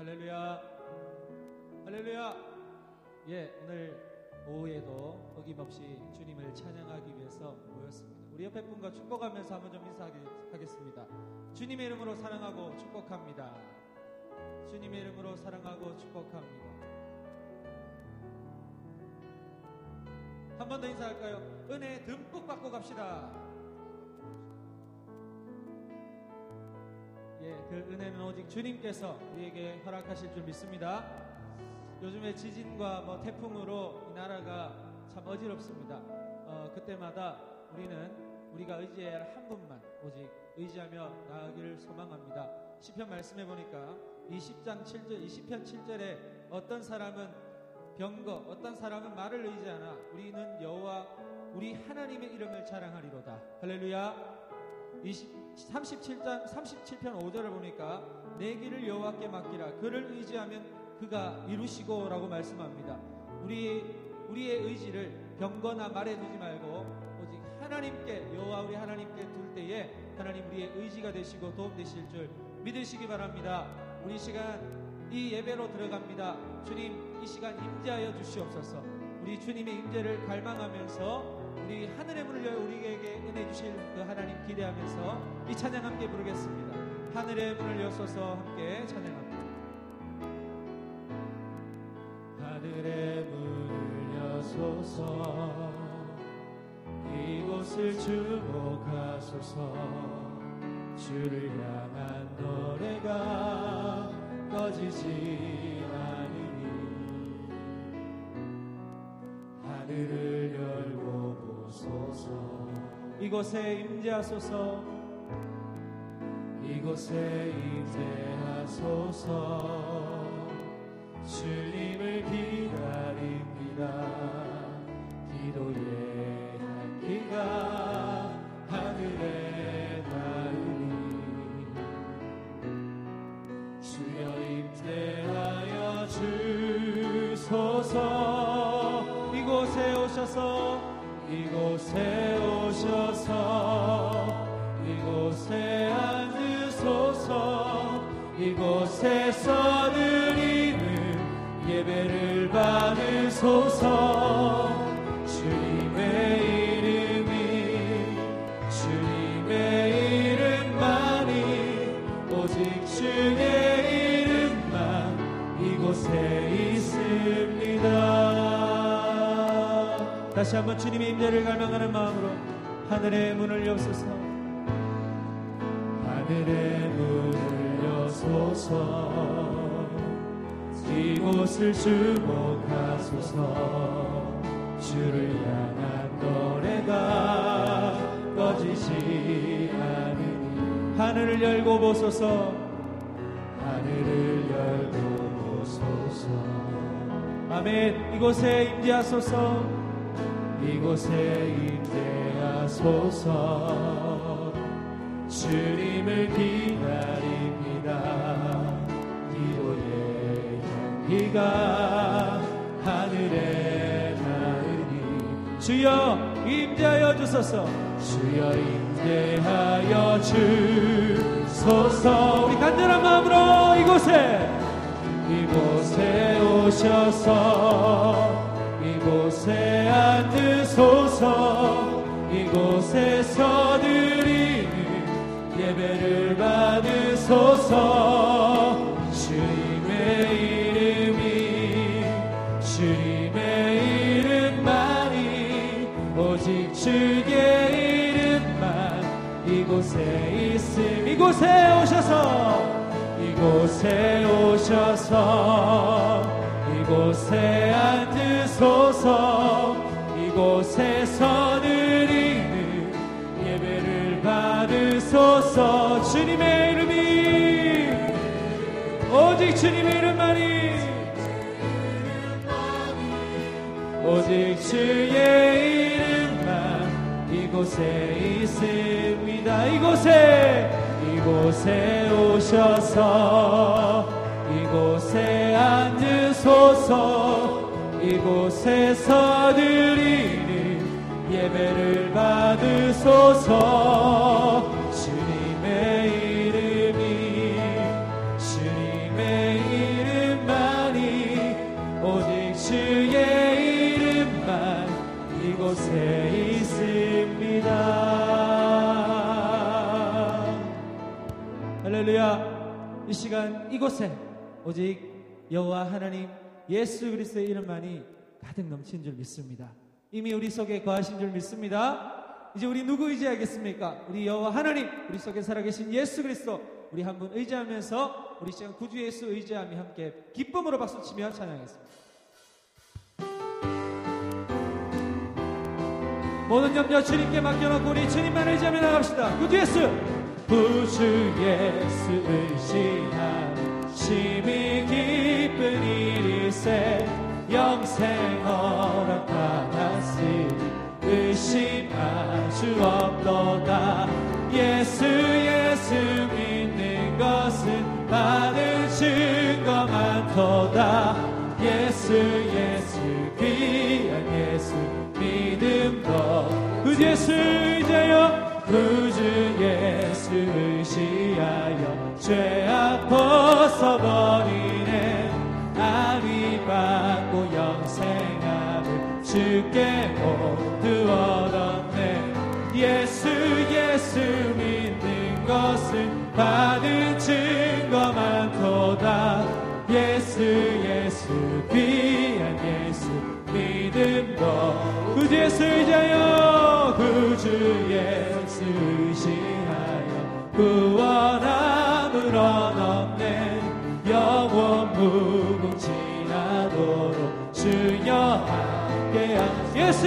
할렐루야. 할렐루야. 예, 오늘 오후에도 어김없이 주님을 찬양하기 위해서 모였습니다. 우리 옆에 분과 축복하면서 한번 좀 인사하겠습니다. 주님의 이름으로 사랑하고 축복합니다. 주님의 이름으로 사랑하고 축복합니다. 한 번 더 인사할까요? 은혜 듬뿍 받고 갑시다. 그 은혜는 오직 주님께서 우리에게 허락하실 줄 믿습니다. 요즘에 지진과 뭐 태풍으로 이 나라가 참 어지럽습니다. 어, 그때마다 우리는 우리가 의지해야 할 한 분만 오직 의지하며 나아가기를 소망합니다. 시편 말씀해 보니까 20장 7절, 20편 7절에 어떤 사람은 병거, 어떤 사람은 말을 의지하나 우리는 여호와 우리 하나님의 이름을 자랑하리로다. 할렐루야. 20, 37장 37편 5절을 보니까 내 길을 여호와께 맡기라. 그를 의지하면 그가 이루시고라고 말씀합니다. 우리 우리의 의지를 병거나 말에 두지 말고 오직 하나님께 여호와 우리 하나님께 둘 때에 하나님 우리의 의지가 되시고 도움 되실 줄 믿으시기 바랍니다. 우리 시간 이 예배로 들어갑니다. 주님 이 시간 임재하여 주시옵소서. 우리 주님의 임재를 갈망하면서 우리 하늘의 문을 열어 우리에게 은혜 기대하면서 이 찬양 함께 부르겠습니다. 하늘의 문을 여소서 함께 찬양합니다. 하늘의 문을 여소서 이곳을 주목하소서 주를 향한 노래가 꺼지지 않으니 하늘을 이곳에 임재하소서. 이곳에 임재하소서. 주님을 기다립니다. 기도의 향기가 하늘에 닿으니 주여 임재하여 주소서. 이곳에 오셔서 이곳에 오셔서 이곳에 앉으소서 이곳에서 드리는 예배를 받으소서 다시 한번 주님의 임재를 갈망하는 마음으로 하늘의 문을 여소서. 하늘의 문을 여소서. 이곳을 주목하소서. 주를 향한 노래가 꺼지지 않으니 하늘을 열고 보소서. 하늘을 열고 보소서. 아멘. 이곳에 임재하소서 이곳에 임재하소서. 주님을 기다립니다. 기도의 향기가 하늘에 닿으니 주여 임재하여 주소서. 주여 임재하여 주소서. 우리 간절한 마음으로 이곳에 이곳에 오셔서 이곳에 앉으소서. 이곳에서 드리는 예배를 받으소서. 주님의 이름이 주님의 이름만이 오직 주의 이름만 이곳에 있음. 이곳에 오셔서 이곳에 오셔서 이곳에 앉으소서. 이곳에서 드리는 예배를 받으소서. 주님의 이름이 오직 주님의 이름만이 오직 주의 이름만 이곳에 있습니다. 이곳에 이곳에 오셔서 이곳에서 드리는 예배를 받으소서. 주님의 이름이 주님의 이름만이 오직 주의 이름만 이곳에 있습니다. 할렐루야. 이 시간 이곳에 오직 여호와 하나님 예수 그리스도의 이름만이 가득 넘친 줄 믿습니다. 이미 우리 속에 거하신 줄 믿습니다. 이제 우리 누구 의지하겠습니까? 우리 여호와 하나님, 우리 속에 살아계신 예수 그리스도, 우리 한 분 의지하면서 우리 시간 구주 예수 의지함이 함께 기쁨으로 박수치며 찬양하겠습니다. 모든 염려 주님께 맡겨놓고 우리 주님만 의지하며 나갑시다. 구주 예수! 구주 예수 의지함 심히 기쁜 일이세 영생 허락받았으니 의심할 수 없도다. 예수 예수 믿는 것은 받은 증거 많도다. 예수 예수 귀한 예수 믿음도 구주 예수 의지하여 구주 예수 의지하여 죄악 벗어버리네. 아위 받고 영생함을 주께 모두 얻었네. 예수 예수 믿는 것은 받은 증거 많도다. 예수 예수 귀한 예수 믿음도 구주 예수 의지하여 구주 예수 의지하여 구원함 예수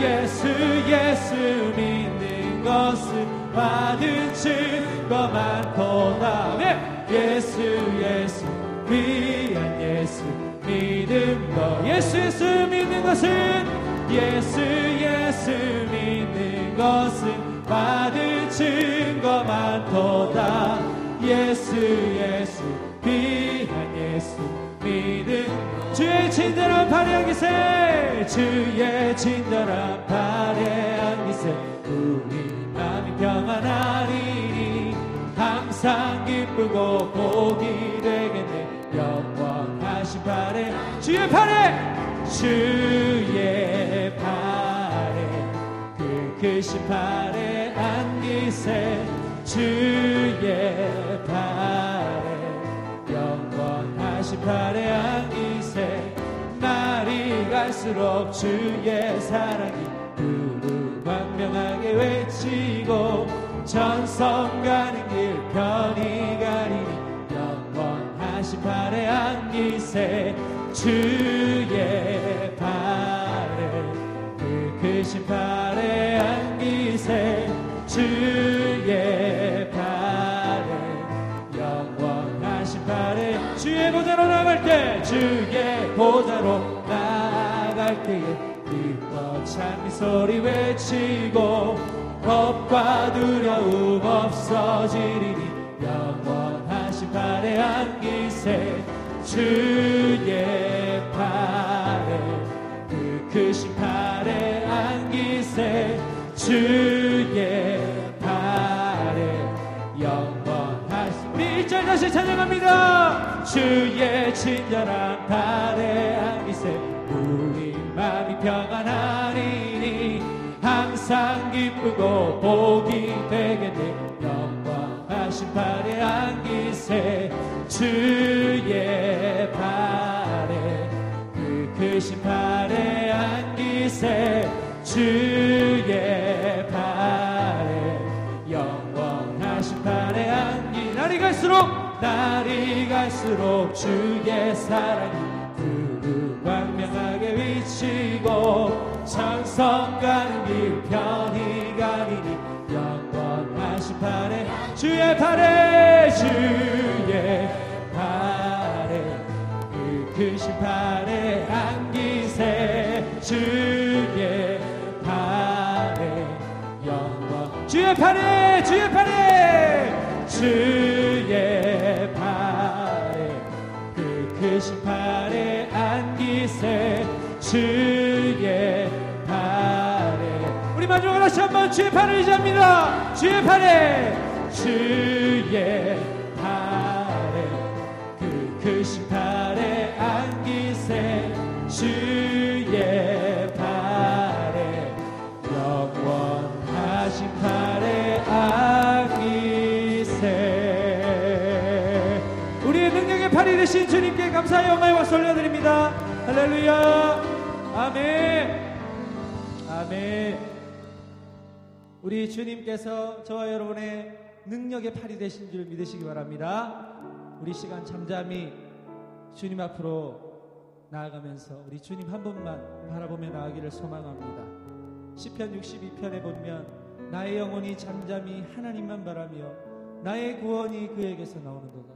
예수 예수 믿는 것은 받은 증거 많도다 네. 예수 예수 귀한 예수 믿음도 예수 예수 믿는 것은 예수 예수 믿는 것은 받은 증거 많도다 예수 예수 귀한 예수 믿음 주의 친절한 발에 안기세. 주의 친절한 발에 안기세. 우리 마음이 평안하리니 항상 기쁘고 복이 되겠네. 영원하신 발에 주의 팔에 주의 팔에 그 크신 팔에 안기세. 주의 팔에 영원하신 팔에 안기세 갈수록 주의 사랑이 두루 광명하게 외치고 전성 가는 길 편히 가리니 영원하신 팔에 안기세 주의 팔에 그 크신 팔에 안기세 주의 팔에 영원하신 팔에 주의 보좌로 나갈 때 주의 보좌로 때에 기뻐 찬미 소리 외치고 겁과 두려움 없어지리니 영원하신 팔에 안기세 주의 팔에 그 크신 팔에 안기세 주의 팔에 영원하신 일절 다시 찬양합니다. 주의 친절한 팔에 평안 하리니 항상 기쁘고 복이 되겠네 영원하신 팔에 안기세 주의 팔에 그 크신 팔에 안기세 주의 팔에 영원하신 팔에 안기. 날이 갈수록 날이 갈수록 주의 사랑이 성 가는 길 편히 가리니 영원하신 팔에 주의 팔에 주의 팔에 그 크신 팔에 안기세 주의 팔에 영원 주의 팔에 주의 팔에 주의 팔에 그 크신 팔에 안기세 주의 마지막 다시 한번 주의 팔을 의지합니다. 주의 팔에. 주의 팔에. 그, 그 크신 팔에 안기세. 주의 팔에. 영원하신 팔에 안기세. 우리의 능력의 팔이 되신 주님께 감사의 영광과 설려드립니다. 할렐루야. 아멘. 아멘. 우리 주님께서 저와 여러분의 능력의 팔이 되신 줄 믿으시기 바랍니다. 우리 시간 잠잠히 주님 앞으로 나아가면서 우리 주님 한 분만 바라보며 나아가기를 소망합니다. 시편 62편에 보면 나의 영혼이 잠잠히 하나님만 바라며 나의 구원이 그에게서 나오는도다.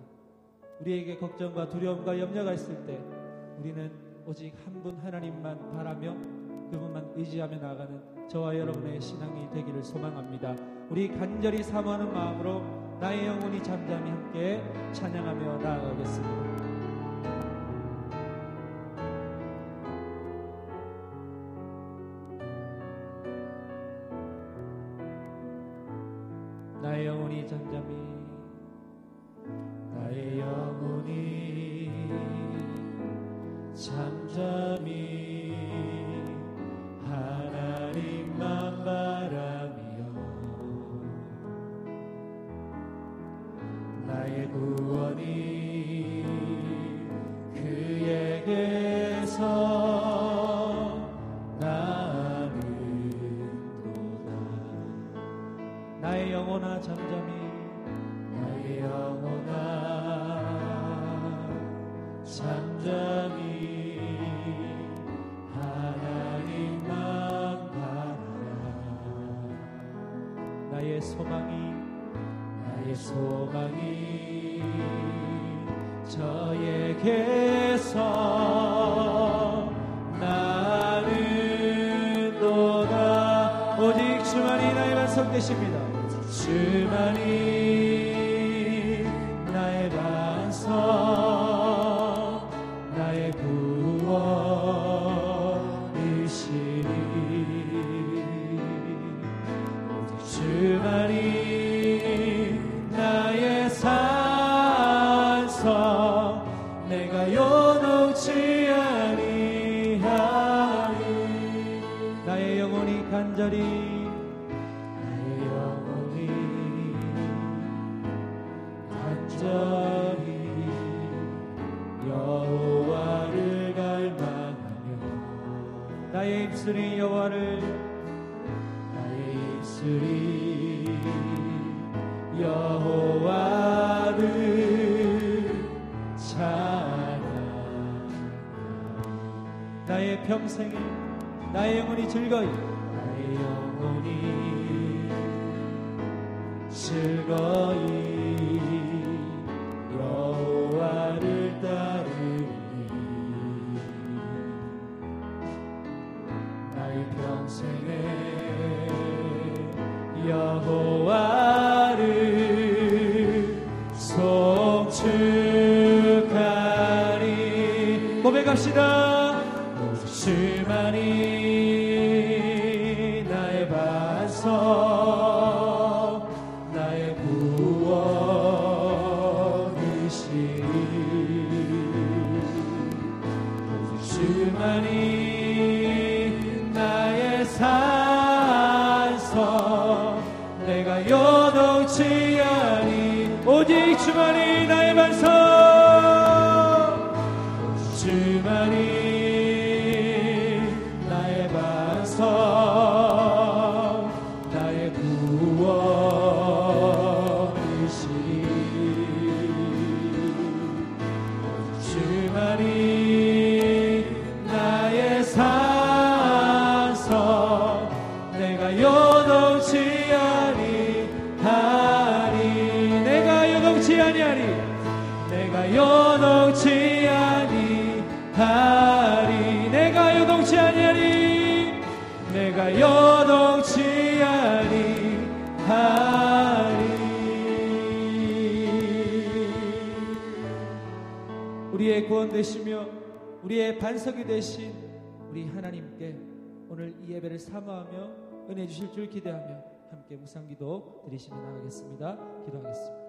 우리에게 걱정과 두려움과 염려가 있을 때 우리는 오직 한 분 하나님만 바라며 그분만 의지하며 나아가는 저와 여러분의 신앙이 되기를 소망합니다. 우리 간절히 사모하는 마음으로 나의 영혼이 잠잠히 함께 찬양하며 나아가겠습니다. 소망이 저에게서 나는 도다 오직 주만이 나의 반석 되십니다. 주만이 입술이 여호와를 나의 입술이 여호와를 찬양 나의 평생에 나의 영혼이 즐거이 나의 영혼이 즐거이 고백합시다. 주만이 주만이 하리 내가 요동치 아니하리 내가 요동치 아니하리 우리의 구원 되시며 우리의 반석이 되신 우리 하나님께 오늘 이 예배를 사모하며 은혜 주실 줄 기대하며 함께 무상기도 드리시며 나가겠습니다. 기도하겠습니다.